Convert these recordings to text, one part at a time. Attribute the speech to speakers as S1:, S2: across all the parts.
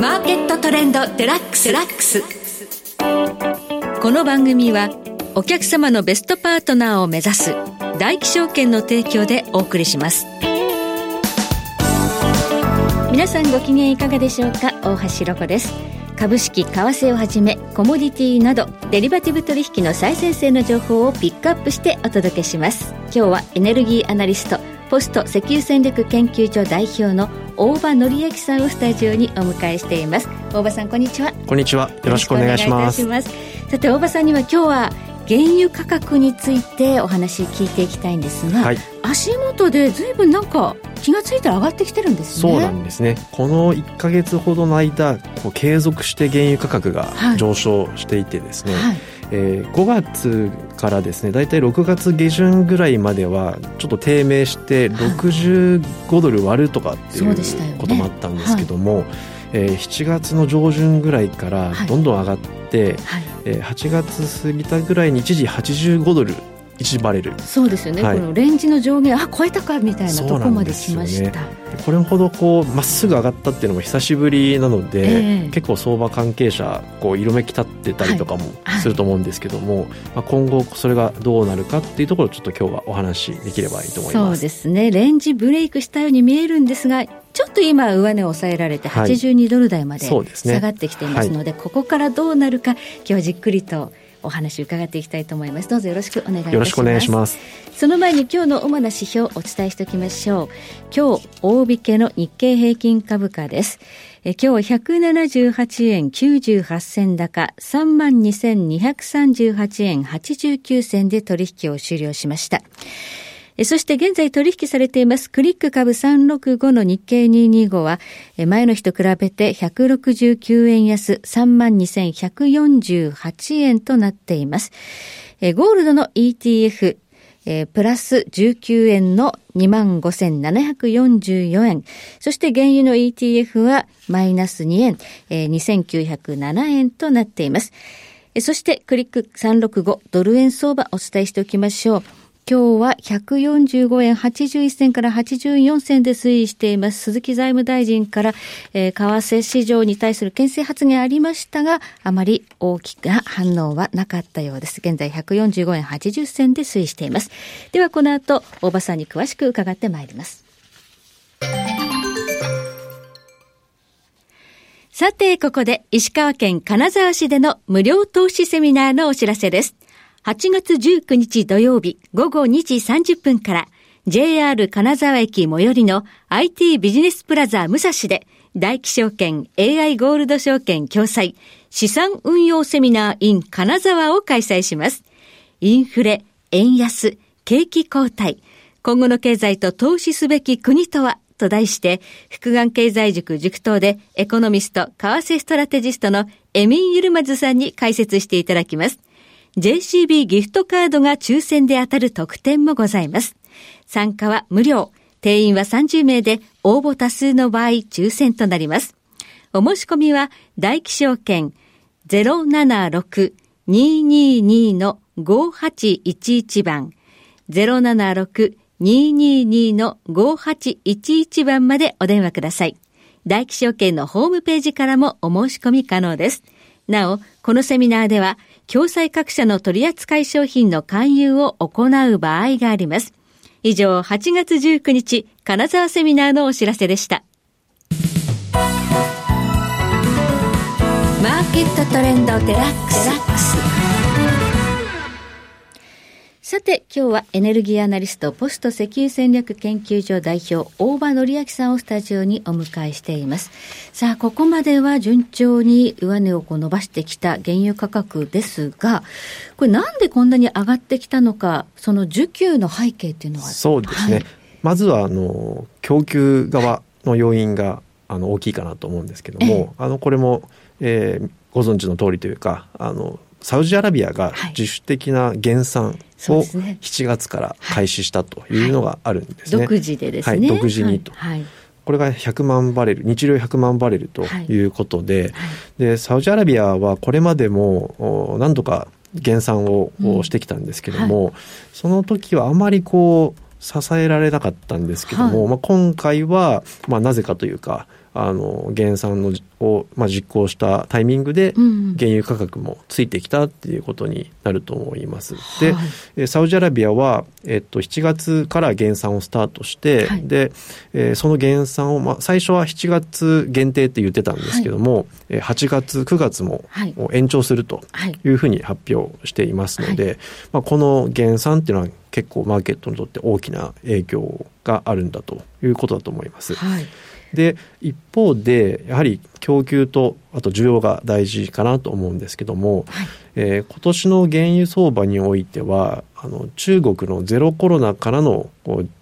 S1: マーケットトレンドデラックス。ラックスこの番組はお客様のベストパートナーを目指す大気証券の提供でお送りします。皆さんご機嫌いかがでしょうか？大橋ロコです。株式為替をはじめコモディティなどデリバティブ取引の最先端の情報をピックアップしてお届けします。今日はエネルギーアナリストポスト石油戦略研究所代表の大場紀明さんをスタジオにお迎えしています。大場さんこんにちは。
S2: こんにちは。よろしくお願いします。
S1: さて大場さんには今日は原油価格についてお話聞いていきたいんですが、はい、足元でずいぶんなんか気が付いたら上がってきてるんです
S2: ね。そうなんですね。この1か月ほどの間こう継続して原油価格が上昇していてですね、はい。はいえー、5月からですね大体6月下旬ぐらいまではちょっと低迷して65ドル割るとかっていうこともあったんですけども、はい。ねはい、えー、7月の上旬ぐらいからどんどん上がって、はい、えー、8月過ぎたぐらいに一時85ドル1バレル
S1: そうですよね、はい、このレンジの上限あ超えたかみたいなとこまでしました、ね、
S2: これほどこうまっすぐ上がったっていうのも久しぶりなので、えー、結構相場関係者こう色めき立ってたりとかもすると思うんですけども、はい。はい、まあ、今後それがどうなるかっていうところをちょっと今日はお話しできればいいと思いま
S1: す。そうですね。レンジブレイクしたように見えるんですがちょっと今上値を抑えられて82ドル台まで下がってきていますのでここからどうなるか今日はじっくりとお話伺っていきたいと思います。どうぞよろしくお願いいたします。よろしくお願いします。その前に今日の主な指標をお伝えしておきましょう。今日大引けの日経平均株価です。え今日178円98銭高。32,238円89銭で取引を終了しましたそして現在取引されていますクリック株365の日経225は前の日と比べて169円安32,148円となっています。ゴールドの ETF プラス19円の25,744円。そして原油の ETF はマイナス2円、2,907円となっています。そしてクリック365ドル円相場お伝えしておきましょう。今日は145円81銭から84銭で推移しています。鈴木財務大臣から、えー、為替市場に対する牽制発言ありましたが、あまり大きな反応はなかったようです。現在145円80銭で推移しています。ではこの後、大場さんに詳しく伺ってまいります。さて、ここで石川県金沢市での無料投資セミナーのお知らせです。8月19日土曜日午後2時30分から JR 金沢駅最寄りの IT ビジネスプラザ武蔵で大気証券 AI ゴールド証券共催資産運用セミナー in 金沢を開催します。インフレ、円安、景気後退、今後の経済と投資すべき国とはと題して、福眼経済塾塾頭でエコノミスト、為替ストラテジストのエミン・ユルマズさんに解説していただきます。JCB ギフトカードが抽選で当たる特典もございます。参加は無料。定員は30名で応募多数の場合抽選となります。お申し込みは大気証券076-222-5811番076-222-5811番までお電話ください。大気証券のホームページからもお申し込み可能です。なお、このセミナーでは共済各社の取扱い商品の勧誘を行う場合があります。以上、8月19日、金沢セミナーのお知らせでした。マーケットトレンドデラックス。さて、今日はエネルギーアナリスト、ポスト石油戦略研究所代表、大場則明さんをスタジオにお迎えしています。さあ、ここまでは順調に上値をこう伸ばしてきた原油価格ですが、これなんでこんなに上がってきたのか、その需給の背景っていうのは
S2: そうですね。はい、まずは、あの、供給側の要因が、あの、大きいかなと思うんですけども、あの、これも、えー、ご存知の通りというか、あの、サウジアラビアが自主的な減産を7月から開始したというのがあるんですね。
S1: 独自でです
S2: ね。はい、独自にと。はい。これが100万バレル、日量100万バレルということで、はい。はい、で、サウジアラビアはこれまでも何度か減産をしてきたんですけども、うんはい、その時はあまりこう、支えられなかったんですけども、はい、まあ、今回は、まあ、なぜかというかあの減産のを、まあ、実行したタイミングで原油価格もついてきたっていうことになると思います。で、はい、サウジアラビアは、えっと、7月から減産をスタートして、はい、で、えー、その減産を、まあ、最初は7月限定って言ってたんですけども、はい、8月9月も延長するとい。うふうに発表していますので、まあ、この減産っていうのは結構マーケットにとって大きな影響があるんだということだと思います。はいで一方でやはり供給とあと需要が大事かなと思うんですけども、はい、えー、今年の原油相場においてはあの中国のゼロコロナからの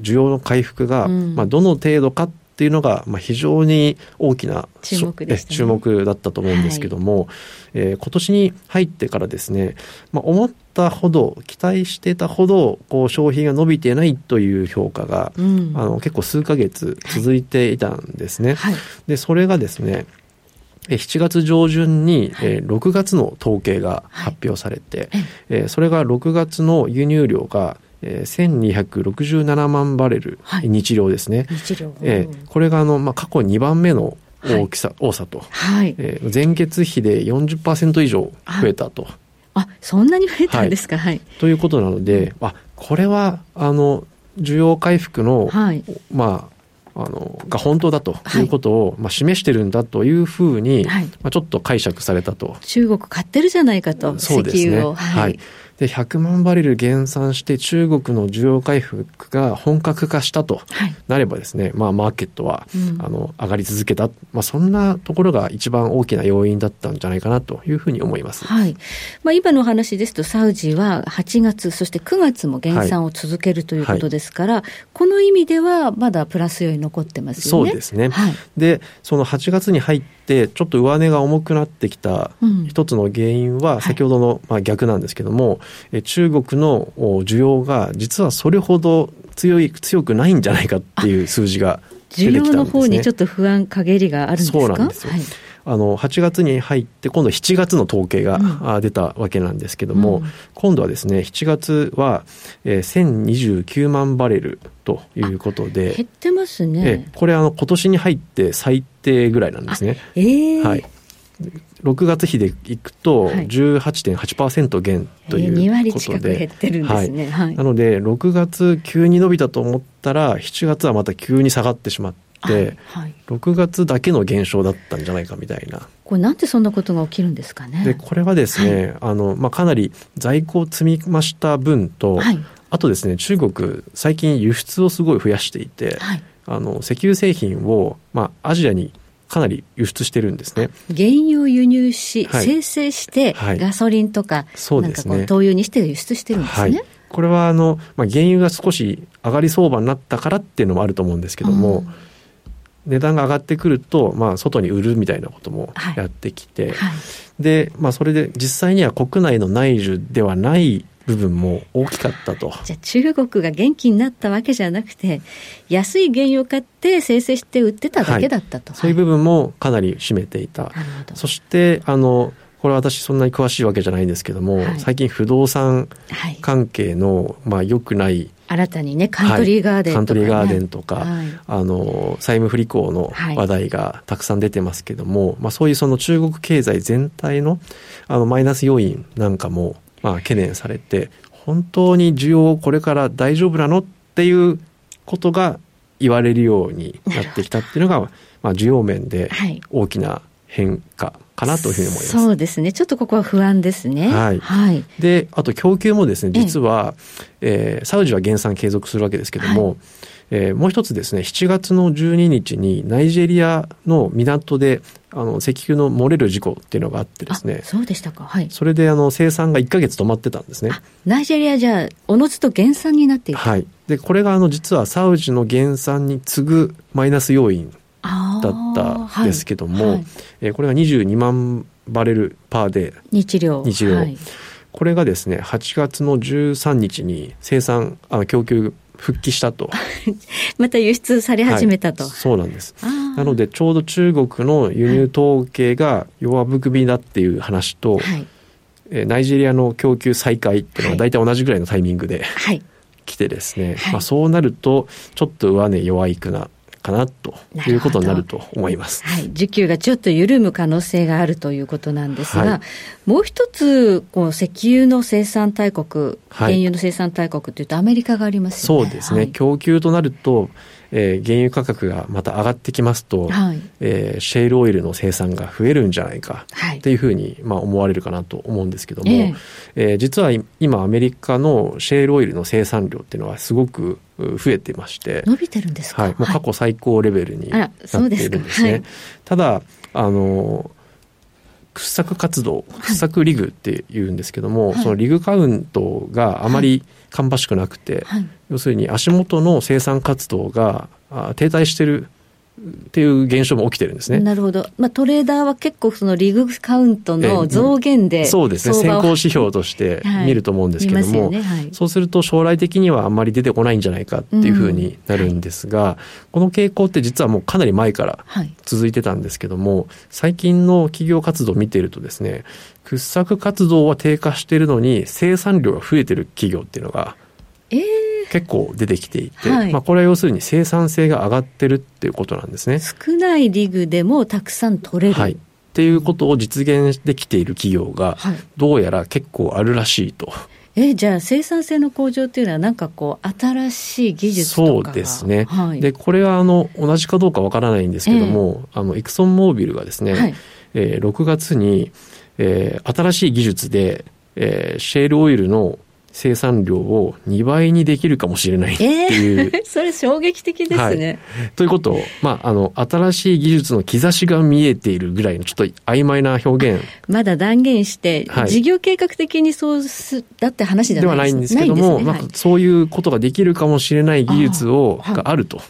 S2: 需要の回復が、うん、まあ、どの程度かっていうのが、まあ、非常に大きな
S1: 注目で、ね、
S2: 注目だったと思うんですけども、はい、えー、今年に入ってからですね、まあ、思ったほど期待してたほどこう消費が伸びてないという評価が、うん、あの結構数ヶ月続いていたんですね。はい、でそれがですね7月上旬に、はい、6月の統計が発表されて、はい、それが6月の輸入量が1267万バレル、はい、日量ですね。
S1: 日量。
S2: えー、これがあの、まあ、過去2番目の大きさ、はい、多さと。はい。えー、前月比で40%以上増えたと。
S1: あ、そんなに増えたんですか？はい。
S2: ということなので、あ、これは、あの、需要回復の、はい、まあ、あのが本当だということを、はい、まあ、示してるんだというふうに、はい、まあ、ちょっと解釈されたと
S1: 中国買ってるじゃないかと
S2: そうですね、はい、はい、で100万バレル減産して中国の需要回復が本格化したとなればですね、はい、まあ、マーケットは、うん、あの上がり続けた、まあ、そんなところが一番大きな要因だったんじゃないかなというふうに思います、
S1: はい。まあ、今の話ですとサウジは8月そして9月も減産を続けるということですから、はい、この意味ではまだプラス要因残ってますよ
S2: ね。そうですね、でその8月に入ってちょっと上値が重くなってきた一つの原因は先ほどの、まあ、逆なんですけども、中国の需要が実はそれほど強い強くないんじゃないかっていう数字が出てきたんです、ね、需要の
S1: 方にちょっと不安陰りがあるんですか？
S2: そうなんですよ、はい。あの8月に入って今度7月の統計が出たわけなんですけども、うん、今度はですね7月は、えー、1029万バレルということで。
S1: 減ってますね、
S2: これあの今年に入って最低ぐらいなんですね。
S1: えー、はい。
S2: 6月比でいくと18.8%減ということで、はい、2
S1: 割近く減ってるんですね、
S2: はい、なので6月急に伸びたと思ったら7月はまた急に下がってしまって、はい、6月だけの減少だったんじゃないかみたいな。
S1: これなんでそんなことが起きるんですかね。
S2: でこれはですね、あのまあ、かなり在庫を積み増した分と、あとですね中国最近輸出をすごい増やしていて、あの石油製品を、まあ、アジアにかなり輸出してるんですね。
S1: 原油を輸入し、はい、生成して、ガソリンとか、そうですね、灯油にして輸出してるんですね。はい、
S2: これはあの、まあ、原油が少し上がり相場になったからっていうのもあると思うんですけども、うん、値段が上がってくると、まあ、外に売るみたいなこともやってきて、はい、で、まあ、それで実際には国内の内需ではない部分も大きかったと。
S1: じゃあ中国が元気になったわけじゃなくて、安い原油を買って生成して売ってただけだったと。
S2: はい、そういう部分もかなり占めていた。そして、あの、これ私そんなに詳しいわけじゃないんですけども、はい、最近不動産関係の、まあ良くない
S1: 新たにねカントリーガーデンとか、ね、
S2: カントリーガーデンとか、はい、あの債務不履行の話題がたくさん出てますけども、はい、まあそういうその中国経済全体のあのマイナス要因なんかもまあ、懸念されて本当に需要これから大丈夫なのっていうことが言われるようになってきたっていうのが、まあ、需要面で大きな変化かなというふうに思います。
S1: そうですね。ちょっとここは不安ですね。
S2: はい。はい、で、あと供給もですね、実は、ええー、サウジは減産継続するわけですけども、はいえー、もう一つですね、7月の12日にナイジェリアの港であの石油の漏れる事故っていうのがあってですね。
S1: そうでしたか。はい。
S2: それであの生産が1か月止まってたんですね。
S1: ナイジェリアじゃおのずと減産になっていた。
S2: はい。で、これがあの実はサウジの減産に次ぐマイナス要因だったんですけども、はいはい、えー、これが22万バレルパーで
S1: 日量。
S2: 日量。はい、これがですね、8月の13日に生産、あの供給復帰したと。
S1: また輸出され始めたと。
S2: はい、そうなんです。なのでちょうど中国の輸入統計が弱含みだっていう話と、はい、ナイジェリアの供給再開っていうのが大体同じぐらいのタイミングで、はい、きてですね、はい、まあ、そうなるとちょっと上値弱いくなかなということになると思います。
S1: はい、需給がちょっと緩む可能性があるということなんですが、はい、もう一つこう石油の生産大国、原油の生産大国というとアメリカがあります
S2: よね。そうですね。供給となるとえー、原油価格がまた上がってきますと、はい、えー、シェールオイルの生産が増えるんじゃないかっていうふうに、まあ、思われるかなと思うんですけども、えー、えー、実は今アメリカのシェールオイルの生産量っていうのはすごく増えてまして
S1: 伸びてるんですか、
S2: はい、もう過去最高レベルになっているんですね。はい、ただあの掘削活動掘削リグっていうんですけども、はい、そのリグカウントがあまり芳しくなくて、はい、要するに足元の生産活動が停滞してるっていう現象も起きてるんですね。
S1: なるほど。まあ、トレーダーは結構そのリグカウントの増減で、
S2: そうですね。先行指標として 見ると思うんですけども、はいねはい、そうすると将来的にはあんまり出てこないんじゃないかっていうふうになるんですが、うんはい、この傾向って実はもうかなり前から続いてたんですけども、最近の企業活動を見ているとですね、掘削活動は低下しているのに生産量が増えてる企業っていうのが、えー結構出てきていて、はい、まあ、これは要するに生産性が上がってるっていうことなんですね。
S1: 少ないリグでもたくさん取れる。
S2: はい。っていうことを実現できている企業が、どうやら結構あるらしいと。
S1: えじゃあ生産性の向上っていうのはなんかこう新しい技術
S2: そうですね、はい、でこれはあの同じかどうかわからないんですけども、えー、あのエクソンモービルがですね、はい、えー、6月に、えー、新しい技術で、えー、シェールオイルの生産量を2倍にできるかもしれないっていう。
S1: えー、それ衝撃的ですね。
S2: はい、ということを、まあ、あの、新しい技術の兆しが見えているぐらいのちょっと曖昧な表現。
S1: まだ断言して、はい、事業計画的にそうす、だって話じゃないで
S2: はないんですけども、ねはい、まあ、そういうことができるかもしれない技術を、があると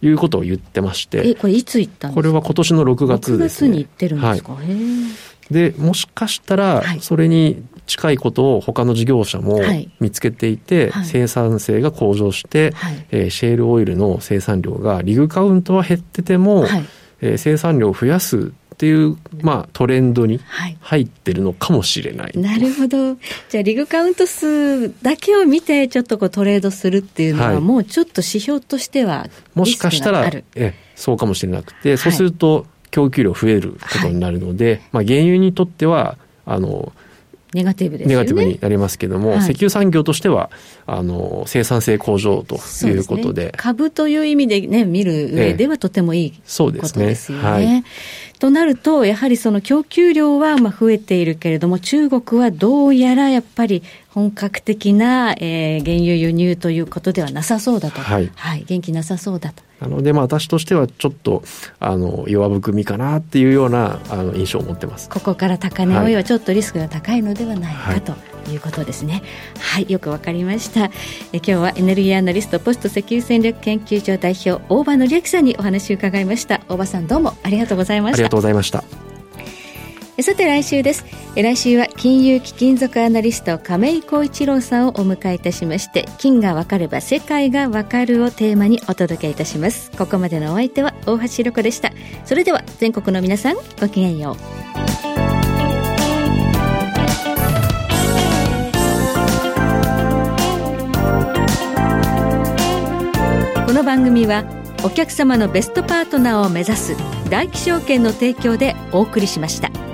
S2: い。うことを言ってまして。
S1: え、これいつ言ったんですか？
S2: これは今年の6月です
S1: ね。6月に言ってるんですか、はい、
S2: で、もしかしたら、それに近いことを他の事業者も見つけていて、はい、生産性が向上して、はい、えー、シェールオイルの生産量がリグカウントは減ってても、はい、えー、生産量を増やすっていう、まあ、トレンドに入ってるのかもしれない、
S1: はい、なるほど。じゃあ、リグカウント数だけを見て、ちょっとこうトレードするっていうのは、はい、もうちょっと指標としては
S2: もしかしたら、えそうかもしれなくて、そうすると供給量増えることになるので、まあ、原油にとっては、あの、
S1: ネガティブです、
S2: ね、ネガティブになりますけども、はい、石油産業としてはあの生産性向上ということで、ね、
S1: 株という意味で、ね、見る上ではとてもいいことですよね。はい、となると、やはりその供給量はまあ増えているけれども、中国はどうやらやっぱり本格的な、えー、原油輸入ということではなさそうだと、はい、はい、元気なさそうだと。
S2: なので、まあ、私としてはちょっとあの弱含みかなっていうようなあの印象を持ってます
S1: ここから高値追いはちょっとリスクが高いのではないか、はい、ということですね。はい、よくわかりました。え今日はエネルギーアナリストポスト石油戦略研究所代表大場紀明さんにお話を伺いました。大場さんどうもありがとうございました。あ
S2: りがとうございました。
S1: さて来週です。来週は金融貴金属アナリスト亀井浩一郎さんをお迎えいたしまして金が分かれば世界が分かるをテーマにお届けいたします。ここまでのお相手は大橋ロコでした。それでは全国の皆さんごきげんよう。この番組はお客様のベストパートナーを目指す大気証券の提供でお送りしました。